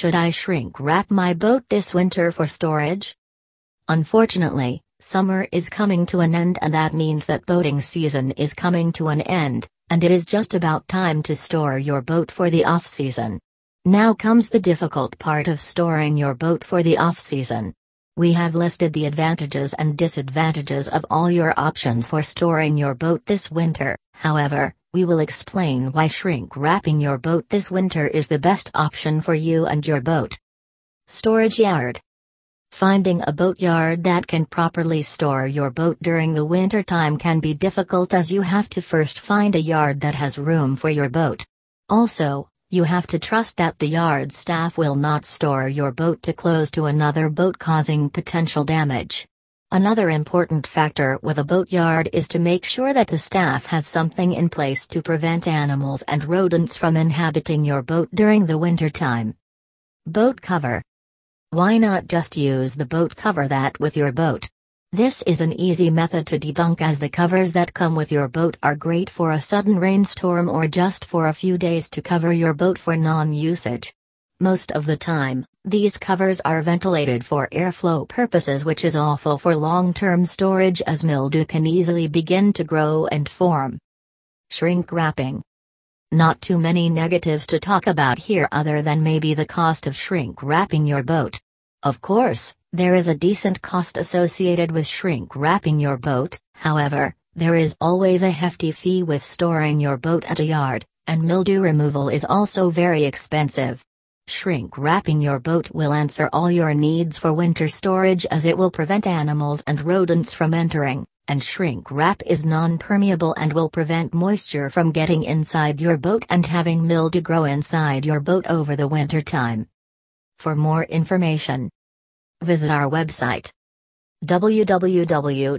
Should I shrink wrap my boat this winter for storage? Unfortunately, summer is coming to an end and that means that boating season is coming to an end, and it is just about time to store your boat for the off season. Now comes the difficult part of storing your boat for the off season. We have listed the advantages and disadvantages of all your options for storing your boat this winter, however, we will explain why shrink wrapping your boat this winter is the best option for you and your boat. Storage Yard Finding a boatyard that can properly store your boat during the winter time can be difficult as you have to first find a yard that has room for your boat. Also, you have to trust that the yard staff will not store your boat too close to another boat causing potential damage. Another important factor with a boatyard is to make sure that the staff has something in place to prevent animals and rodents from inhabiting your boat during the winter time. Boat cover why not just use the boat cover that with your boat? This is an easy method to debunk as the covers that come with your boat are great for a sudden rainstorm or just for a few days to cover your boat for non-usage. Most of the time, these covers are ventilated for airflow purposes which is awful for long-term storage as mildew can easily begin to grow and form. Shrink wrapping not too many negatives to talk about here other than maybe the cost of shrink wrapping your boat. Of course, there is a decent cost associated with shrink wrapping your boat, however, there is always a hefty fee with storing your boat at a yard, and mildew removal is also very expensive. Shrink wrapping your boat will answer all your needs for winter storage as it will prevent animals and rodents from entering, and shrink wrap is non-permeable and will prevent moisture from getting inside your boat and having mildew grow inside your boat over the winter time. For more information, visit our website www.swat.co.nz